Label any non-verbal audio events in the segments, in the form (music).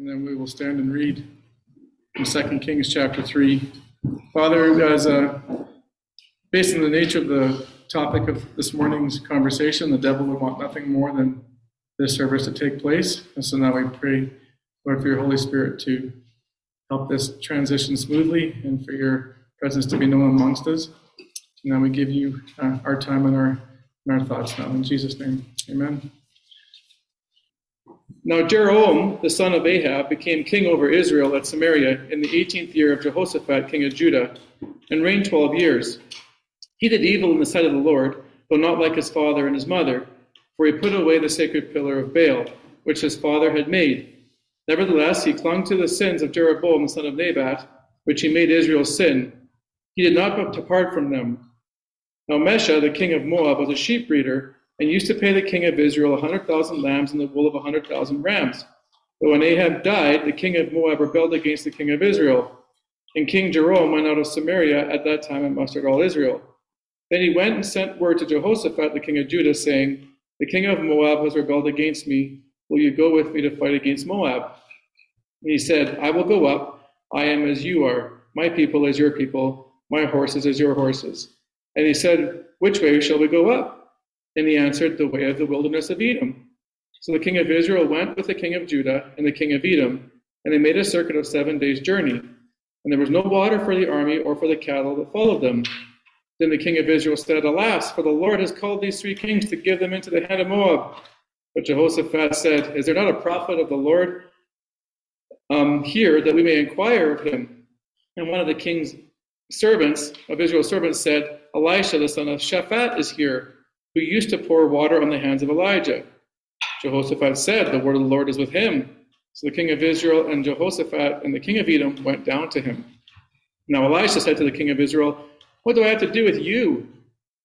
and then we will stand and read from 2 Kings chapter 3. Father, as a, based on the nature of the topic of this morning's conversation, the devil would want nothing more than this service to take place. And so now we pray, Lord, for your Holy Spirit to help this transition smoothly and for your presence to be known amongst us. And now we give you uh, our time and our, and our thoughts now. In Jesus' name, amen. Now Jeroboam, the son of Ahab, became king over Israel at Samaria in the 18th year of Jehoshaphat, king of Judah, and reigned 12 years. He did evil in the sight of the Lord, though not like his father and his mother, for he put away the sacred pillar of Baal, which his father had made. Nevertheless, he clung to the sins of Jeroboam, the son of Nebat, which he made Israel sin. He did not depart from them. Now Mesha, the king of Moab, was a sheep breeder and used to pay the king of Israel a hundred thousand lambs and the wool of a hundred thousand rams. But when Ahab died, the king of Moab rebelled against the king of Israel. And King Jeroboam went out of Samaria at that time and mustered all Israel. Then he went and sent word to Jehoshaphat, the king of Judah, saying, The king of Moab has rebelled against me. Will you go with me to fight against Moab? And he said, I will go up. I am as you are. My people as your people. My horses as your horses. And he said, Which way shall we go up? And he answered, The way of the wilderness of Edom. So the king of Israel went with the king of Judah and the king of Edom, and they made a circuit of seven days' journey. And there was no water for the army or for the cattle that followed them. Then the king of Israel said, Alas, for the Lord has called these three kings to give them into the hand of Moab. But Jehoshaphat said, Is there not a prophet of the Lord um, here that we may inquire of him? And one of the king's servants, of Israel's servants, said, Elisha, the son of Shaphat, is here who used to pour water on the hands of Elijah. Jehoshaphat said, The word of the Lord is with him. So the king of Israel and Jehoshaphat and the king of Edom went down to him. Now Elisha said to the king of Israel, What do I have to do with you?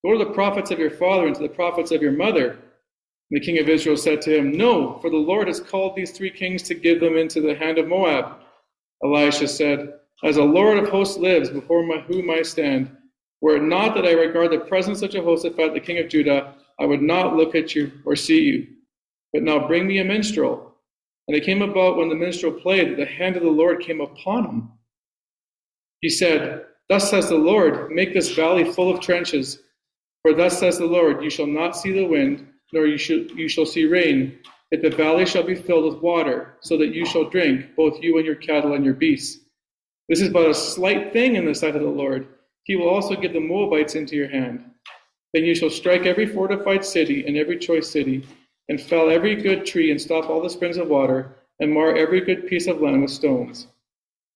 Go to the prophets of your father and to the prophets of your mother. And the king of Israel said to him, No, for the Lord has called these three kings to give them into the hand of Moab. Elisha said, As the Lord of hosts lives, before my, whom I stand, were it not that I regard the presence of Jehoshaphat, the king of Judah, I would not look at you or see you. But now bring me a minstrel. And it came about when the minstrel played that the hand of the Lord came upon him. He said, Thus says the Lord, make this valley full of trenches. For thus says the Lord, you shall not see the wind, nor you shall, you shall see rain, yet the valley shall be filled with water, so that you shall drink, both you and your cattle and your beasts. This is but a slight thing in the sight of the Lord he will also give the Moabites into your hand. Then you shall strike every fortified city and every choice city, and fell every good tree, and stop all the springs of water, and mar every good piece of land with stones.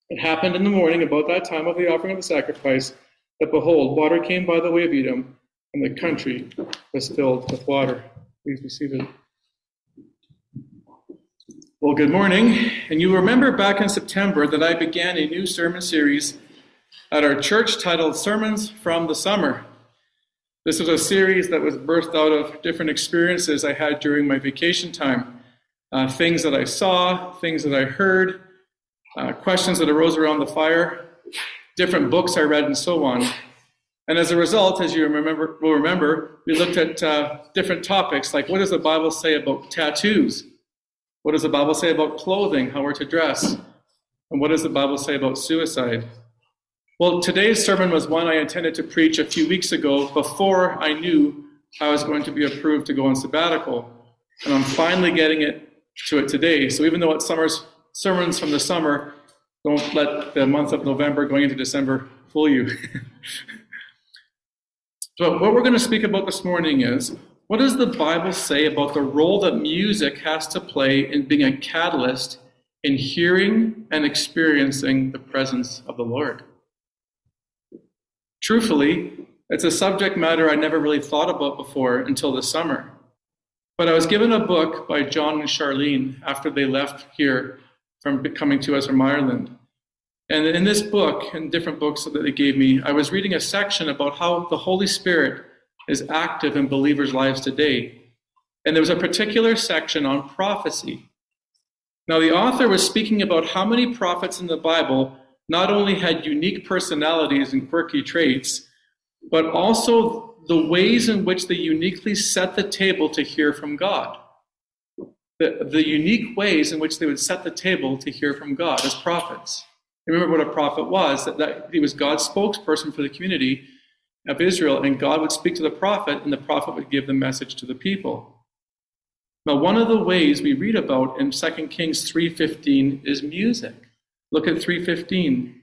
It happened in the morning, about that time of the offering of the sacrifice, that behold, water came by the way of Edom, and the country was filled with water. Please be seated. Well, good morning. And you remember back in September that I began a new sermon series at our church titled Sermons from the Summer. This was a series that was birthed out of different experiences I had during my vacation time uh, things that I saw, things that I heard, uh, questions that arose around the fire, different books I read, and so on. And as a result, as you remember, will remember, we looked at uh, different topics like what does the Bible say about tattoos? What does the Bible say about clothing, how we're to dress? And what does the Bible say about suicide? Well, today's sermon was one I intended to preach a few weeks ago before I knew I was going to be approved to go on sabbatical. And I'm finally getting it to it today. So even though it's summer's sermons from the summer, don't let the month of November going into December fool you. (laughs) so what we're going to speak about this morning is what does the Bible say about the role that music has to play in being a catalyst in hearing and experiencing the presence of the Lord? Truthfully, it's a subject matter I never really thought about before until this summer. But I was given a book by John and Charlene after they left here from coming to us from Ireland. And in this book, and different books that they gave me, I was reading a section about how the Holy Spirit is active in believers' lives today. And there was a particular section on prophecy. Now, the author was speaking about how many prophets in the Bible not only had unique personalities and quirky traits, but also the ways in which they uniquely set the table to hear from God. the, the unique ways in which they would set the table to hear from God as prophets. Remember what a prophet was that, that he was God's spokesperson for the community of Israel, and God would speak to the prophet, and the prophet would give the message to the people. Now, one of the ways we read about in 2 Kings 3:15 is music. Look at 3:15.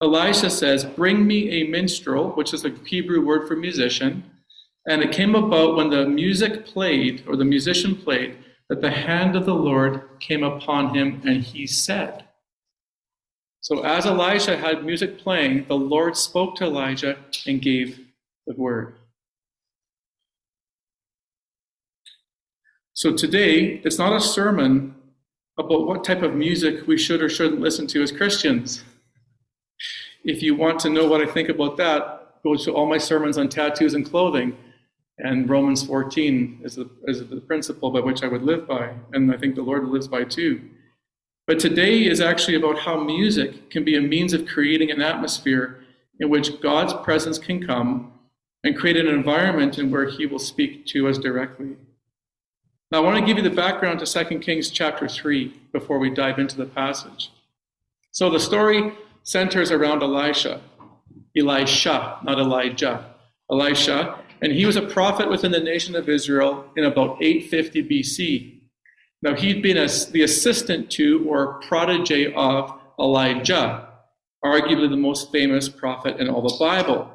Elisha says, "Bring me a minstrel," which is a Hebrew word for musician. And it came about when the music played, or the musician played, that the hand of the Lord came upon him, and he said. So as Elisha had music playing, the Lord spoke to Elijah and gave the word. So today, it's not a sermon about what type of music we should or shouldn't listen to as Christians. If you want to know what I think about that, go to all my sermons on tattoos and clothing. And Romans 14 is the, is the principle by which I would live by. And I think the Lord lives by too. But today is actually about how music can be a means of creating an atmosphere in which God's presence can come and create an environment in where he will speak to us directly. Now, I want to give you the background to 2 Kings chapter 3 before we dive into the passage. So the story centers around Elisha. Elisha, not Elijah. Elisha, and he was a prophet within the nation of Israel in about 850 BC. Now, he'd been the assistant to or protege of Elijah, arguably the most famous prophet in all the Bible.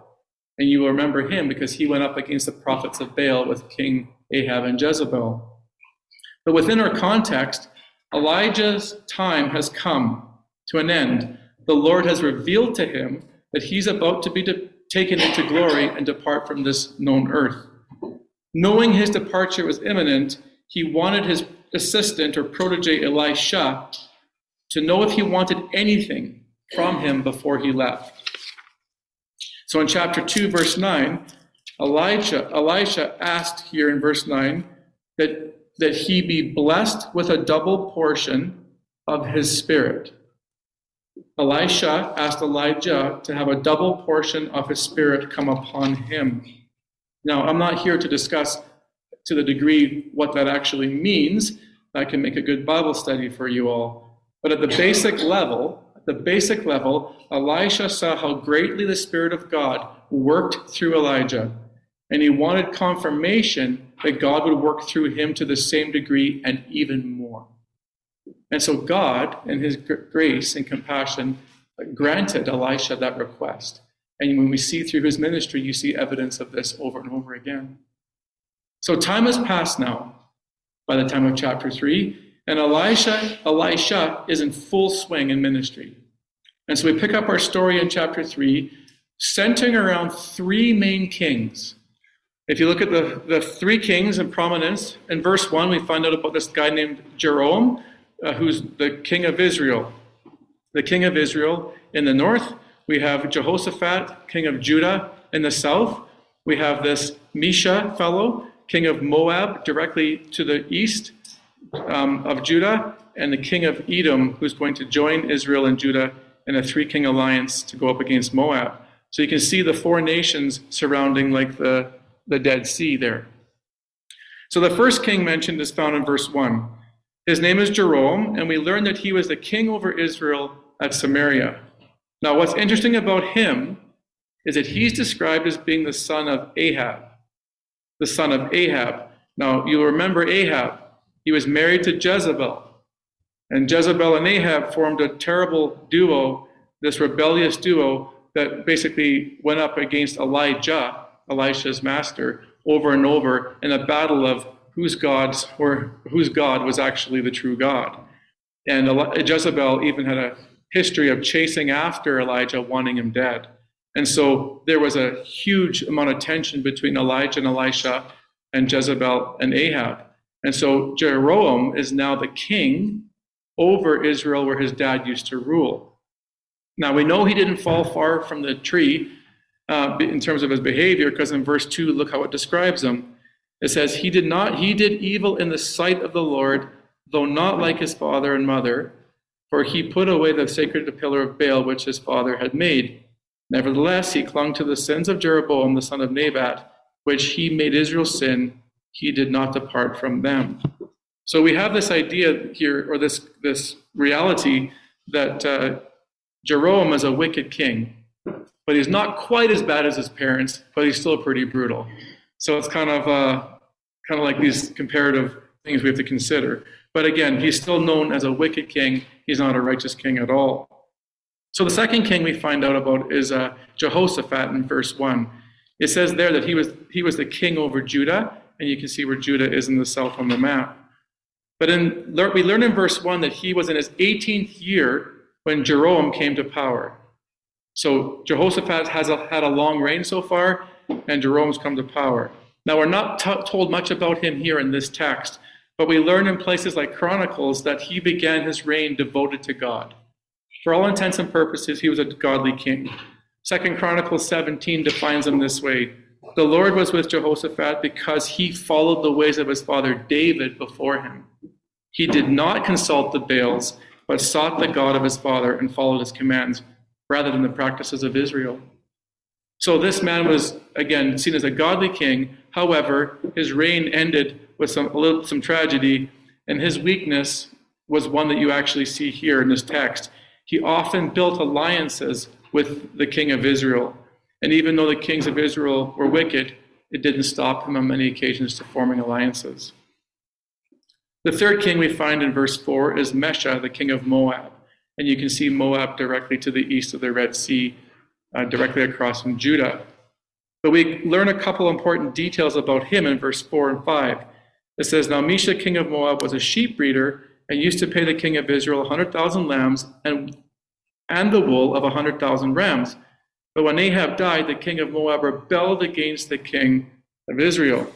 And you will remember him because he went up against the prophets of Baal with King Ahab and Jezebel. But within our context, Elijah's time has come to an end. The Lord has revealed to him that he's about to be de- taken into glory and depart from this known earth. Knowing his departure was imminent, he wanted his assistant or protege Elisha to know if he wanted anything from him before he left. So in chapter 2, verse 9, Elijah, Elisha asked here in verse 9 that, that he be blessed with a double portion of his spirit. Elisha asked Elijah to have a double portion of his spirit come upon him. Now, I'm not here to discuss to the degree what that actually means, that can make a good Bible study for you all. But at the basic level, at the basic level, Elisha saw how greatly the Spirit of God worked through Elijah. And he wanted confirmation that God would work through him to the same degree and even more. And so God, in his grace and compassion, granted Elisha that request. And when we see through his ministry, you see evidence of this over and over again. So time has passed now by the time of chapter 3, and Elisha, Elisha is in full swing in ministry. And so we pick up our story in chapter 3, centering around three main kings. If you look at the, the three kings in prominence, in verse 1, we find out about this guy named Joram, uh, who's the king of Israel. The king of Israel in the north, we have Jehoshaphat, king of Judah in the south. We have this Mesha fellow king of Moab directly to the east um, of Judah, and the king of Edom, who's going to join Israel and Judah in a three king alliance to go up against Moab. So you can see the four nations surrounding like the, the Dead Sea there. So the first king mentioned is found in verse 1. His name is Joram, and we learn that he was the king over Israel at Samaria. Now, what's interesting about him is that he's described as being the son of Ahab the son of Ahab. Now, you'll remember Ahab. He was married to Jezebel. And Jezebel and Ahab formed a terrible duo, this rebellious duo that basically went up against Elijah, Elisha's master, over and over in a battle of whose gods or whose God was actually the true God. And Jezebel even had a history of chasing after Elijah, wanting him dead. And so there was a huge amount of tension between Elijah and Elisha and Jezebel and Ahab. And so Jeroboam is now the king over Israel where his dad used to rule. Now we know he didn't fall far from the tree uh, in terms of his behavior because in verse 2 look how it describes him. It says he did not he did evil in the sight of the Lord though not like his father and mother for he put away the sacred pillar of Baal which his father had made. Nevertheless, he clung to the sins of Jeroboam the son of Nebat, which he made Israel sin. He did not depart from them. So we have this idea here, or this, this reality, that uh, Jeroboam is a wicked king, but he's not quite as bad as his parents, but he's still pretty brutal. So it's kind of uh, kind of like these comparative things we have to consider. But again, he's still known as a wicked king. He's not a righteous king at all. So the second king we find out about is uh, Jehoshaphat in verse one. It says there that he was he was the king over Judah, and you can see where Judah is in the south on the map. But in, we learn in verse 1 that he was in his 18th year when Jeroboam came to power. So Jehoshaphat has a, had a long reign so far, and Jeroboam's come to power. Now, we're not t- told much about him here in this text, but we learn in places like Chronicles that he began his reign devoted to God. For all intents and purposes, he was a godly king. Second Chronicles 17 defines him this way The Lord was with Jehoshaphat because he followed the ways of his father David before him. He did not consult the Baals, but sought the God of his father and followed his commands rather than the practices of Israel. So this man was, again, seen as a godly king. However, his reign ended with some, little, some tragedy, and his weakness was one that you actually see here in this text. He often built alliances with the king of Israel. And even though the kings of Israel were wicked, it didn't stop him on many occasions to forming alliances. The third king we find in verse 4 is Mesha, the king of Moab. And you can see Moab directly to the east of the Red Sea, uh, directly across from Judah. But we learn a couple important details about him in verse 4 and 5. It says, Now Mesha, king of Moab, was a sheep breeder and used to pay the king of Israel 100,000 lambs and, and the wool of 100,000 rams. But when Ahab died, the king of Moab rebelled against the king of Israel.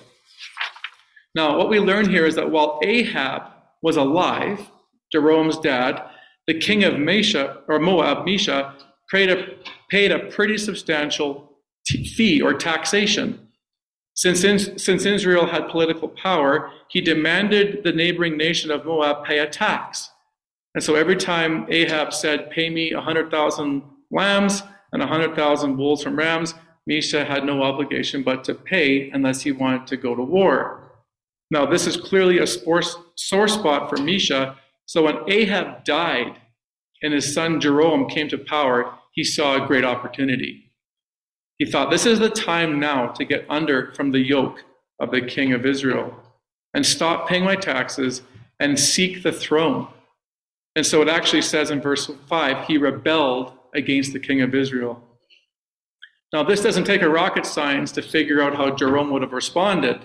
Now, what we learn here is that while Ahab was alive, Jeroboam's dad, the king of Mesha, or Moab, Mesha, paid a, paid a pretty substantial t- fee or taxation. Since, in, since Israel had political power, he demanded the neighboring nation of Moab pay a tax. And so every time Ahab said, Pay me 100,000 lambs and 100,000 bulls from rams, Mesha had no obligation but to pay unless he wanted to go to war. Now, this is clearly a sore spot for Mesha. So when Ahab died and his son Jeroboam came to power, he saw a great opportunity. He thought, this is the time now to get under from the yoke of the king of Israel and stop paying my taxes and seek the throne. And so it actually says in verse 5 he rebelled against the king of Israel. Now, this doesn't take a rocket science to figure out how Jerome would have responded.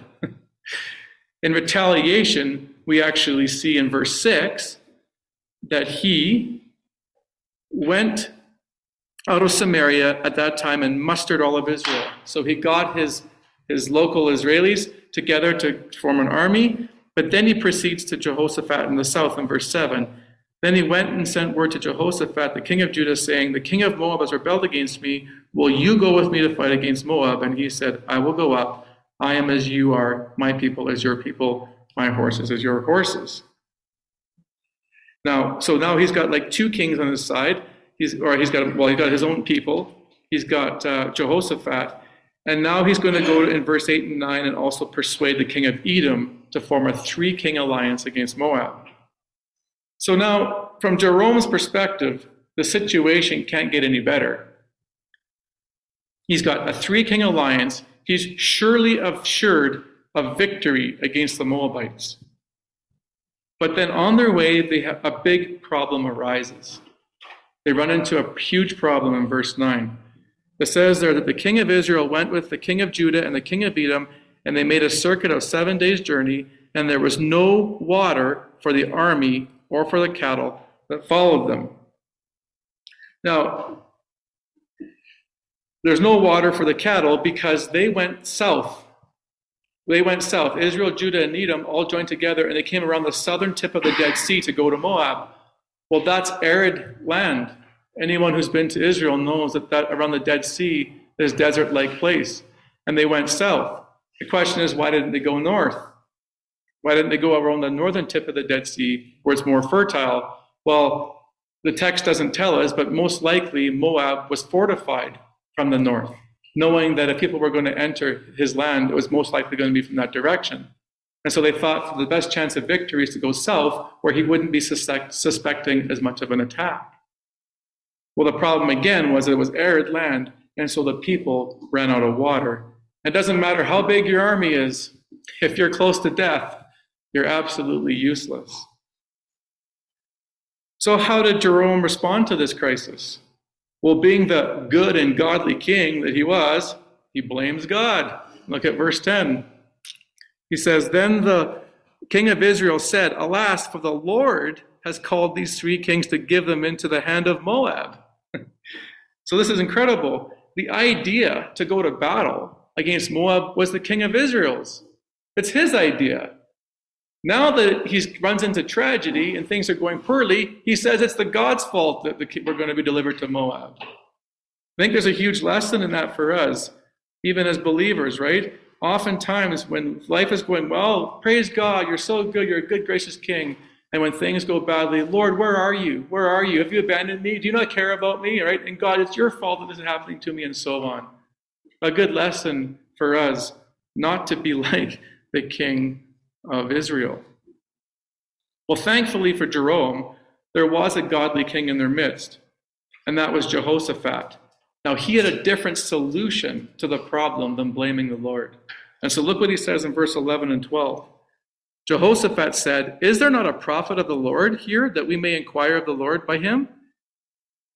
(laughs) In retaliation, we actually see in verse 6 that he went out of Samaria at that time and mustered all of Israel. So he got his, his local Israelis together to form an army, but then he proceeds to Jehoshaphat in the south in verse 7. Then he went and sent word to Jehoshaphat, the king of Judah, saying, The king of Moab has rebelled against me. Will you go with me to fight against Moab? And he said, I will go up. I am as you are, my people as your people, my horses as your horses. Now, so now he's got like two kings on his side. He's or he's got well, he's got his own people. He's got uh, Jehoshaphat, and now he's going to go in verse eight and nine and also persuade the king of Edom to form a three-king alliance against Moab. So now, from Jeroboam's perspective, the situation can't get any better. He's got a three-king alliance he's surely assured of victory against the Moabites. But then on their way, they have, a big problem arises. They run into a huge problem in verse 9. It says there that the king of Israel went with the king of Judah and the king of Edom, and they made a circuit of seven days' journey, and there was no water for the army or for the cattle that followed them. Now, there's no water for the cattle because they went south. They went south. Israel, Judah, and Edom all joined together and they came around the southern tip of the Dead Sea to go to Moab. Well, that's arid land. Anyone who's been to Israel knows that, that around the Dead Sea, there's desert like place. And they went south. The question is, why didn't they go north? Why didn't they go around the northern tip of the Dead Sea where it's more fertile? Well, the text doesn't tell us, but most likely Moab was fortified from the north, knowing that if people were going to enter his land, it was most likely going to be from that direction. And so they thought the best chance of victory is to go south where he wouldn't be suspect, suspecting as much of an attack. Well, the problem again was it was arid land, and so the people ran out of water. It doesn't matter how big your army is, if you're close to death, you're absolutely useless. So, how did Jerome respond to this crisis? Well, being the good and godly king that he was, he blames God. Look at verse 10. He says, Then the king of Israel said, Alas, for the Lord has called these three kings to give them into the hand of Moab. (laughs) so this is incredible. The idea to go to battle against Moab was the king of Israel's. It's his idea. Now that he runs into tragedy and things are going poorly, he says it's the God's fault that we're going to be delivered to Moab. I think there's a huge lesson in that for us, even as believers, right? Oftentimes, when life is going well, praise God, you're so good, you're a good, gracious king. And when things go badly, Lord, where are you? Where are you? Have you abandoned me? Do you not care about me? Right? And God, it's your fault that this is happening to me, and so on. A good lesson for us not to be (laughs) like the king of Israel. Well, thankfully for Jerome, there was a godly king in their midst, and that was Jehoshaphat. Now, he had a different solution to the problem than blaming the Lord. And so look what he says in verse 11 and 12. Jehoshaphat said, Is there not a prophet of the Lord here that we may inquire of the Lord by him?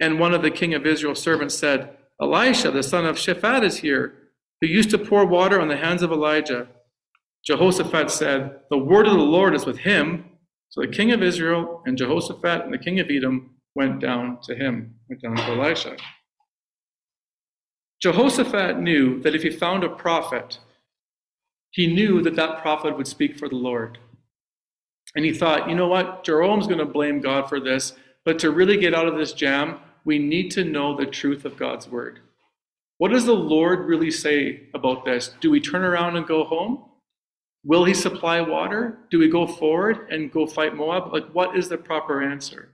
And one of the king of Israel's servants said, Elisha, the son of Shaphat, is here, who used to pour water on the hands of Elijah. Jehoshaphat said, The word of the Lord is with him. So the king of Israel and Jehoshaphat and the king of Edom went down to him, went down to Elisha. Jehoshaphat knew that if he found a prophet, he knew that that prophet would speak for the Lord. And he thought, you know what? Jerome's going to blame God for this, but to really get out of this jam, we need to know the truth of God's word. What does the Lord really say about this? Do we turn around and go home? Will he supply water? Do we go forward and go fight Moab? Like, what is the proper answer?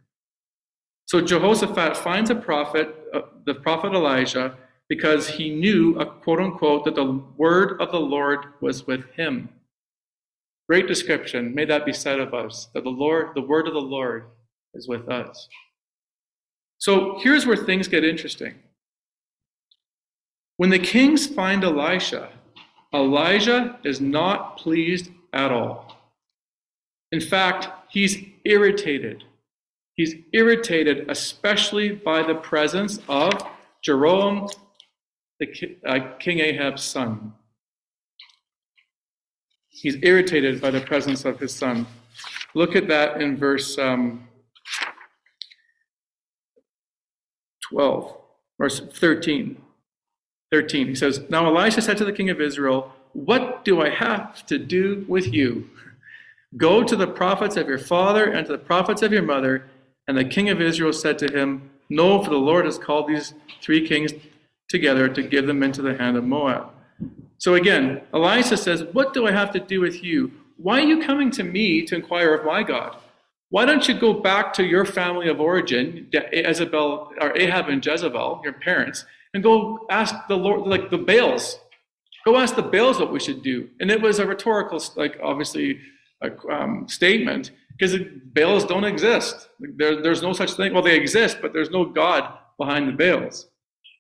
So Jehoshaphat finds a prophet, uh, the prophet Elijah, because he knew, a quote unquote, that the word of the Lord was with him. Great description. May that be said of us, that the Lord, the word of the Lord is with us. So here's where things get interesting. When the kings find Elisha, Elijah is not pleased at all. In fact, he's irritated. He's irritated, especially by the presence of Jerome, the uh, King Ahab's son. He's irritated by the presence of his son. Look at that in verse um, 12, verse 13. 13. He says, Now Elisha said to the king of Israel, What do I have to do with you? Go to the prophets of your father and to the prophets of your mother. And the king of Israel said to him, No, for the Lord has called these three kings together to give them into the hand of Moab. So again, Elisha says, What do I have to do with you? Why are you coming to me to inquire of my God? Why don't you go back to your family of origin, Jezebel, or Ahab and Jezebel, your parents, and go ask the Lord, like the Baals. Go ask the Baals what we should do. And it was a rhetorical, like obviously, a, um, statement because Baals don't exist. There, there's no such thing. Well, they exist, but there's no God behind the Baals.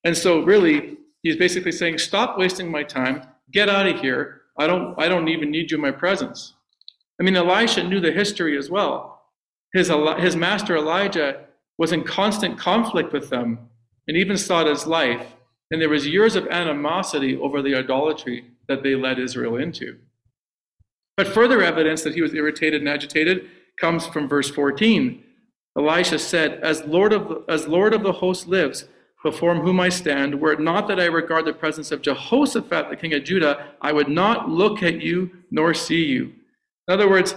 And so, really, he's basically saying, "Stop wasting my time. Get out of here. I don't. I don't even need you in my presence." I mean, Elisha knew the history as well. His his master Elijah was in constant conflict with them and even sought his life. And there was years of animosity over the idolatry that they led Israel into. But further evidence that he was irritated and agitated comes from verse 14. Elisha said, As Lord of, as Lord of the host lives, before whom I stand, were it not that I regard the presence of Jehoshaphat, the king of Judah, I would not look at you nor see you. In other words,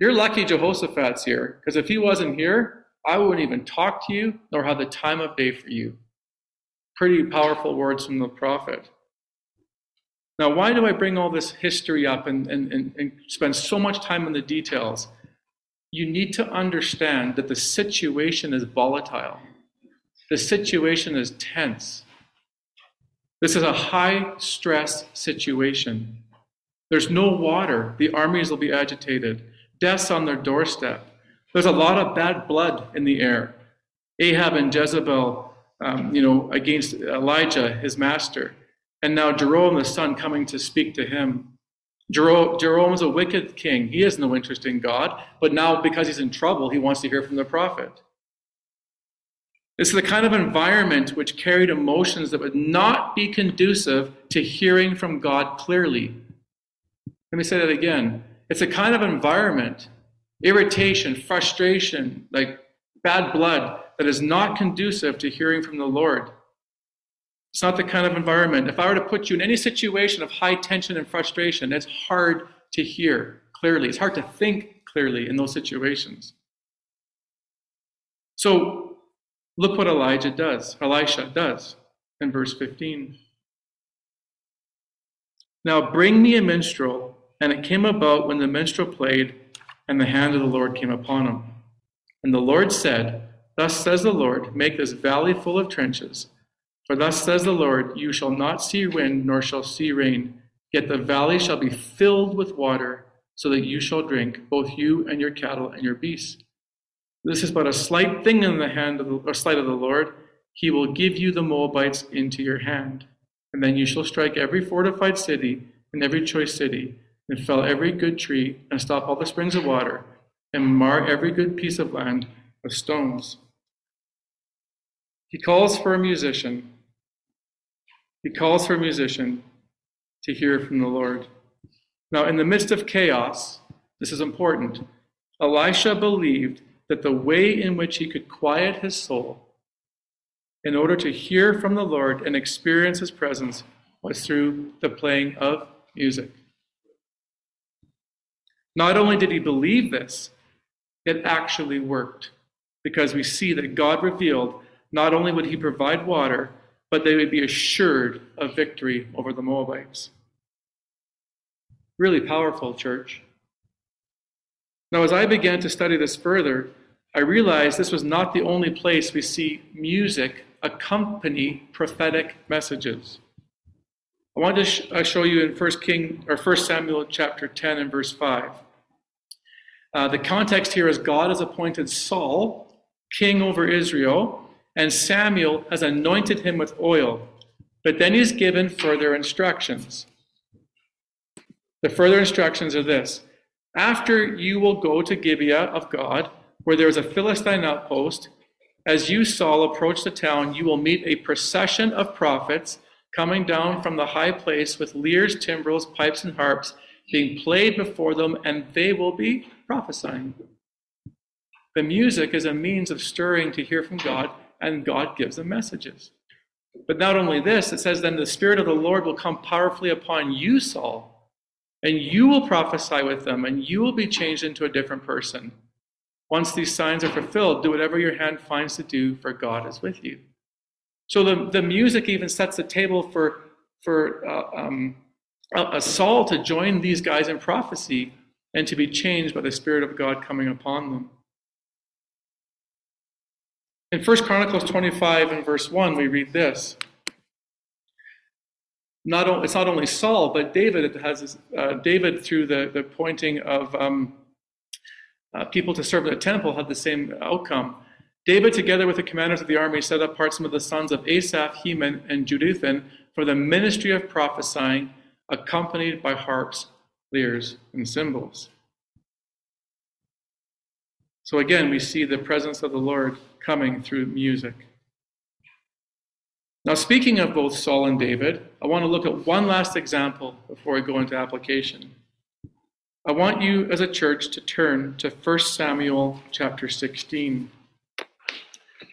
you're lucky Jehoshaphat's here, because if he wasn't here, I wouldn't even talk to you nor have the time of day for you. Pretty powerful words from the prophet. Now, why do I bring all this history up and, and, and, and spend so much time on the details? You need to understand that the situation is volatile, the situation is tense. This is a high stress situation. There's no water. The armies will be agitated. Death's on their doorstep. There's a lot of bad blood in the air. Ahab and Jezebel, um, you know, against Elijah, his master. And now Jeroboam the son coming to speak to him. Jeroboam is a wicked king. He has no interest in God, but now because he's in trouble, he wants to hear from the prophet. Is the kind of environment which carried emotions that would not be conducive to hearing from God clearly. Let me say that again. It's a kind of environment, irritation, frustration, like bad blood, that is not conducive to hearing from the Lord. It's not the kind of environment. If I were to put you in any situation of high tension and frustration, it's hard to hear clearly. It's hard to think clearly in those situations. So look what Elijah does, Elisha does in verse 15. Now bring me a minstrel. And it came about when the minstrel played, and the hand of the Lord came upon him. And the Lord said, Thus says the Lord, make this valley full of trenches. For thus says the Lord, You shall not see wind, nor shall see rain, yet the valley shall be filled with water, so that you shall drink, both you and your cattle and your beasts. This is but a slight thing in the hand of the, or slight of the Lord. He will give you the Moabites into your hand. And then you shall strike every fortified city and every choice city, and fell every good tree, and stop all the springs of water, and mar every good piece of land with stones. He calls for a musician he calls for a musician to hear from the Lord. Now, in the midst of chaos, this is important. Elisha believed that the way in which he could quiet his soul in order to hear from the Lord and experience his presence was through the playing of music. Not only did he believe this, it actually worked because we see that God revealed not only would he provide water, but they would be assured of victory over the Moabites. Really powerful, church. Now, as I began to study this further, I realized this was not the only place we see music accompany prophetic messages. I want to sh- uh, show you in 1 King or 1 Samuel chapter 10 and verse 5. Uh, the context here is God has appointed Saul king over Israel, and Samuel has anointed him with oil. But then he's given further instructions. The further instructions are this After you will go to Gibeah of God, where there is a Philistine outpost, as you, Saul, approach the town, you will meet a procession of prophets coming down from the high place with lyres, timbrels, pipes, and harps being played before them, and they will be prophesying. The music is a means of stirring to hear from God and God gives them messages. But not only this, it says, then the Spirit of the Lord will come powerfully upon you, Saul, and you will prophesy with them, and you will be changed into a different person. Once these signs are fulfilled, do whatever your hand finds to do, for God is with you. So the, the music even sets the table for, for uh, um, a Saul to join these guys in prophecy and to be changed by the Spirit of God coming upon them. In 1 Chronicles 25 and verse 1, we read this. Not it's not only Saul, but David has uh, David through the, the pointing of um, uh, people to serve in the temple had the same outcome. David, together with the commanders of the army, set apart some of the sons of Asaph, Heman, and Jeduthun for the ministry of prophesying, accompanied by harps, lyres, and cymbals. So again, we see the presence of the Lord coming through music. Now, speaking of both Saul and David, I want to look at one last example before I go into application. I want you as a church to turn to 1 Samuel chapter 16.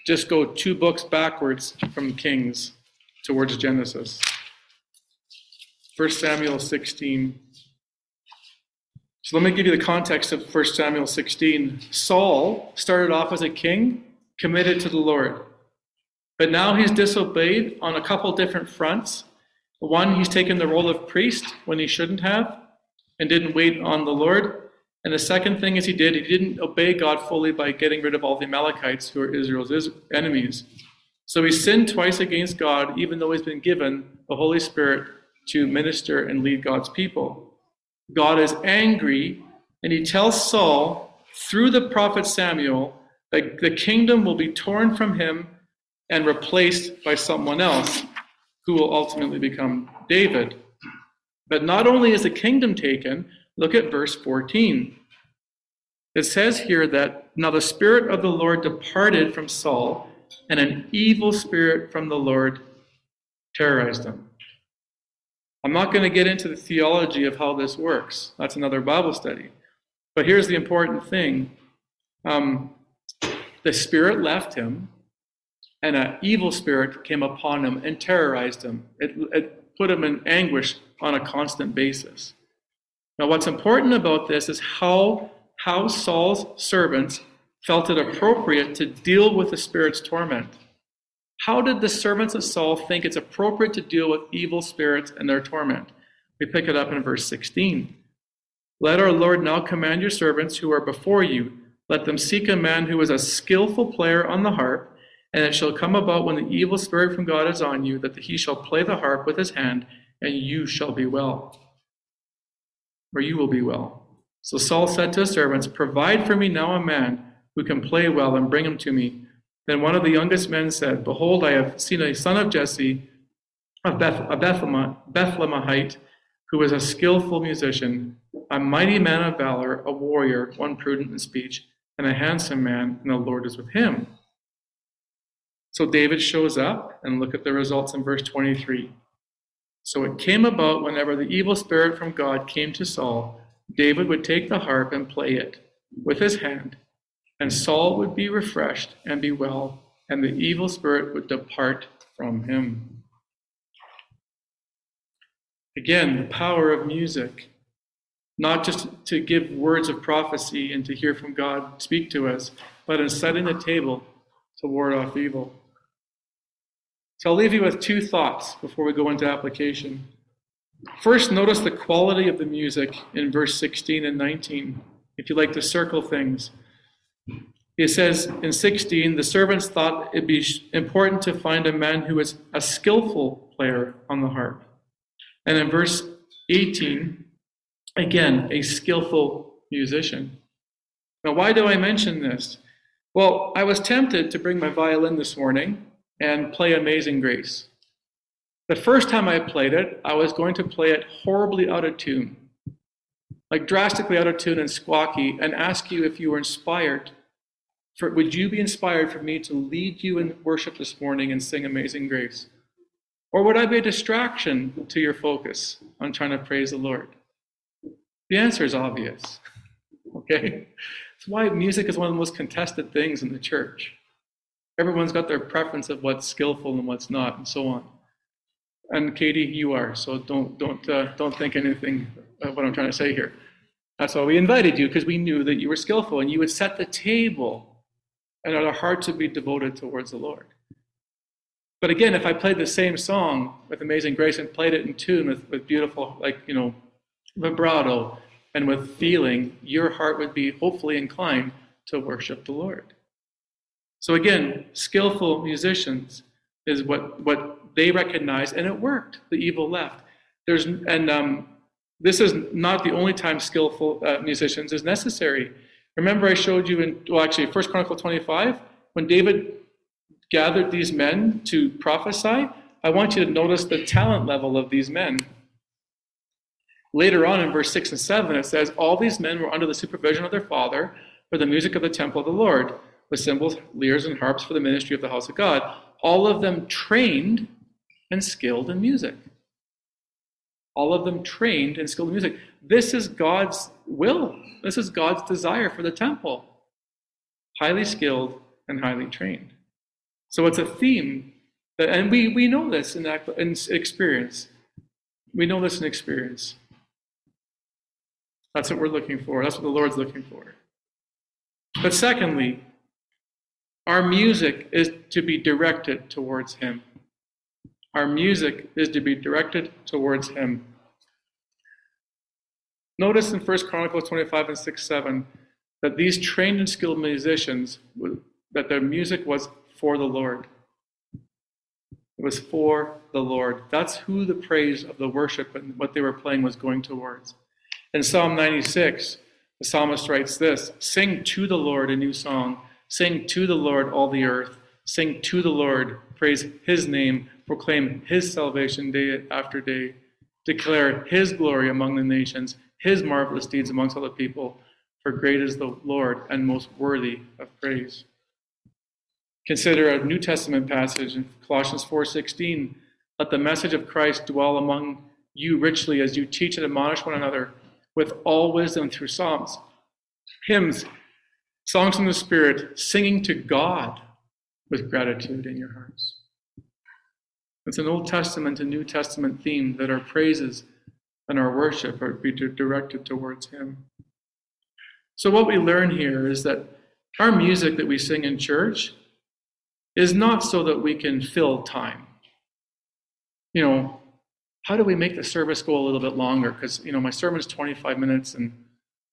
Just go two books backwards from Kings towards Genesis. 1 Samuel 16. So let me give you the context of 1 Samuel 16. Saul started off as a king committed to the Lord. But now he's disobeyed on a couple different fronts. One, he's taken the role of priest when he shouldn't have and didn't wait on the Lord. And the second thing is he did, he didn't obey God fully by getting rid of all the Amalekites who are Israel's enemies. So he sinned twice against God, even though he's been given the Holy Spirit to minister and lead God's people. God is angry, and he tells Saul through the prophet Samuel that the kingdom will be torn from him and replaced by someone else who will ultimately become David. But not only is the kingdom taken, look at verse 14. It says here that now the Spirit of the Lord departed from Saul, and an evil spirit from the Lord terrorized him. I'm not going to get into the theology of how this works. That's another Bible study. But here's the important thing um, the Spirit left him, and an evil spirit came upon him and terrorized him. It, it put him in anguish on a constant basis. Now, what's important about this is how, how Saul's servants felt it appropriate to deal with the spirit's torment. How did the servants of Saul think it's appropriate to deal with evil spirits and their torment? We pick it up in verse 16. Let our Lord now command your servants who are before you. Let them seek a man who is a skillful player on the harp, and it shall come about when the evil spirit from God is on you, that he shall play the harp with his hand, and you shall be well or you will be well. So Saul said to his servants, Provide for me now a man who can play well, and bring him to me. Then one of the youngest men said, Behold, I have seen a son of Jesse, of Beth, Bethlehemite, who is a skillful musician, a mighty man of valor, a warrior, one prudent in speech, and a handsome man, and the Lord is with him. So David shows up, and look at the results in verse 23. So it came about whenever the evil spirit from God came to Saul, David would take the harp and play it with his hand, and Saul would be refreshed and be well, and the evil spirit would depart from him. Again, the power of music, not just to give words of prophecy and to hear from God speak to us, but in setting the table to ward off evil. So I'll leave you with two thoughts before we go into application. First, notice the quality of the music in verse 16 and 19, if you like to circle things. It says in 16, the servants thought it'd be important to find a man who is a skillful player on the harp. And in verse 18, again, a skillful musician. Now, why do I mention this? Well, I was tempted to bring my violin this morning and play Amazing Grace. The first time I played it, I was going to play it horribly out of tune, like drastically out of tune and squawky, and ask you if you were inspired. For, would you be inspired for me to lead you in worship this morning and sing Amazing Grace? Or would I be a distraction to your focus on trying to praise the Lord? The answer is obvious. (laughs) Okay? That's why music is one of the most contested things in the church. Everyone's got their preference of what's skillful and what's not, and so on. And Katie, you are, so don't don't uh, don't think anything of what I'm trying to say here. That's why we invited you because we knew that you were skillful and you would set the table, and our hearts would be devoted towards the Lord. But again, if I played the same song with Amazing Grace and played it in tune with, with beautiful, like you know, vibrato and with feeling, your heart would be hopefully inclined to worship the Lord. So again, skillful musicians is what, what they recognized, and it worked. The evil left. There's and um, this is not the only time skillful uh, musicians is necessary. Remember, I showed you in well, actually, First Chronicle 25 when David gathered these men to prophesy. I want you to notice the talent level of these men. Later on in verse 6 and 7, it says, All these men were under the supervision of their father for the music of the temple of the Lord with cymbals, lyres, and harps for the ministry of the house of God, all of them trained and skilled in music. All of them trained and skilled in music. This is God's will. This is God's desire for the temple. Highly skilled and highly trained. So it's a theme, that, and we, we know this in, in experience. We know this in experience. That's what we're looking for. That's what the Lord's looking for. But secondly, our music is to be directed towards Him. Our music is to be directed towards Him. Notice in 1 Chronicles 25 and 6 7 that these trained and skilled musicians, that their music was for the Lord. It was for the Lord. That's who the praise of the worship and what they were playing was going towards. In Psalm 96, the psalmist writes this Sing to the Lord a new song. Sing to the Lord, all the earth. Sing to the Lord. Praise his name. Proclaim his salvation day after day. Declare his glory among the nations, his marvelous deeds amongst all the people. For great is the Lord and most worthy of praise. Consider a New Testament passage in Colossians 4:16. Let the message of Christ dwell among you richly as you teach and admonish one another with all wisdom through psalms, hymns, songs from the Spirit, singing to God with gratitude in your hearts. It's an Old Testament and New Testament theme that our praises and our worship are be directed towards Him. So, what we learn here is that our music that we sing in church is not so that we can fill time. You know, how do we make the service go a little bit longer? Because, you know, my sermon is 25 minutes, and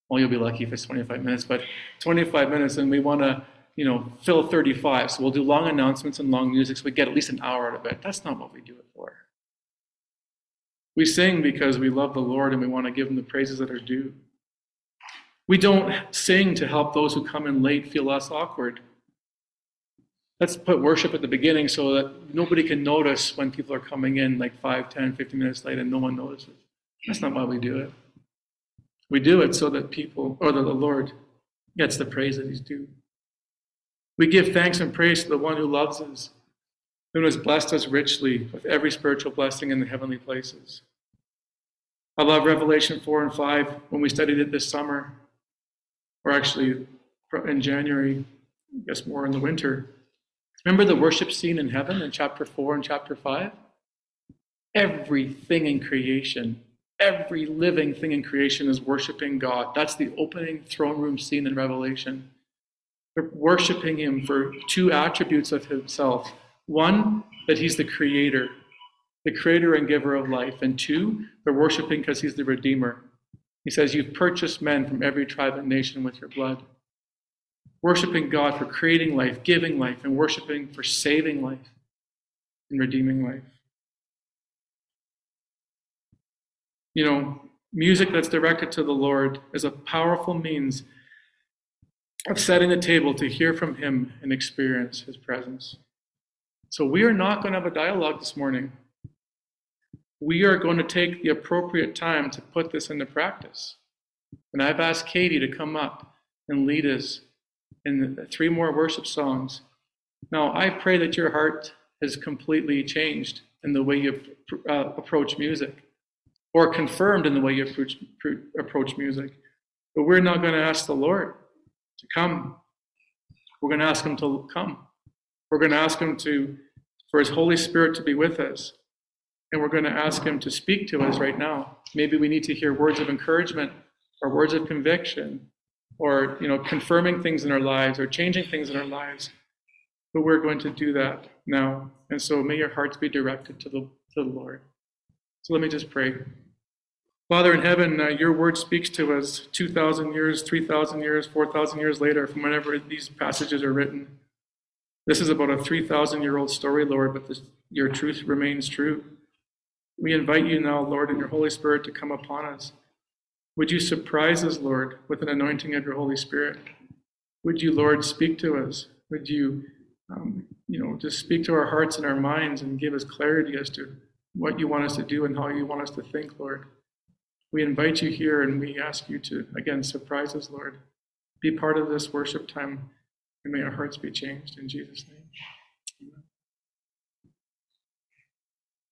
well, you'll be lucky if it's 25 minutes, but 25 minutes, and we want to, you know, fill 35. So we'll do long announcements and long music so we get at least an hour out of it. That's not what we do it for. We sing because we love the Lord and we want to give him the praises that are due. We don't sing to help those who come in late feel less awkward. Let's put worship at the beginning so that nobody can notice when people are coming in like 5, 10, 15 minutes late and no one notices. That's not why we do it. We do it so that people, or that the Lord gets the praise that he's due. We give thanks and praise to the one who loves us, who has blessed us richly with every spiritual blessing in the heavenly places. I love Revelation 4 and 5 when we studied it this summer, or actually in January, I guess more in the winter. Remember the worship scene in heaven in chapter 4 and chapter 5? Everything in creation, every living thing in creation is worshiping God. That's the opening throne room scene in Revelation. They're worshiping Him for two attributes of Himself one, that He's the Creator, the Creator and Giver of life. And two, they're worshiping because He's the Redeemer. He says, You've purchased men from every tribe and nation with your blood worshiping God for creating life, giving life, and worshiping for saving life and redeeming life. You know, music that's directed to the Lord is a powerful means of setting the table to hear from Him and experience His presence. So, we are not going to have a dialogue this morning. We are going to take the appropriate time to put this into practice. And I've asked Katie to come up and lead us in three more worship songs. Now, I pray that your heart has completely changed in the way you uh, approach music, or confirmed in the way you approach, approach music. But we're not going to ask the Lord to come. We're going to ask Him to come. We're going to ask Him to, for His Holy Spirit to be with us. And we're going to ask Him to speak to us right now. Maybe we need to hear words of encouragement or words of conviction or you know confirming things in our lives or changing things in our lives but we're going to do that now and so may your hearts be directed to the to the lord so let me just pray father in heaven uh, your word speaks to us 2000 years 3000 years 4000 years later from whenever these passages are written this is about a 3000 year old story lord but this, your truth remains true we invite you now lord and your holy spirit to come upon us would you surprise us, Lord, with an anointing of your Holy Spirit? Would you, Lord, speak to us? Would you, um, you know, just speak to our hearts and our minds and give us clarity as to what you want us to do and how you want us to think, Lord? We invite you here and we ask you to, again, surprise us, Lord. Be part of this worship time and may our hearts be changed in Jesus' name.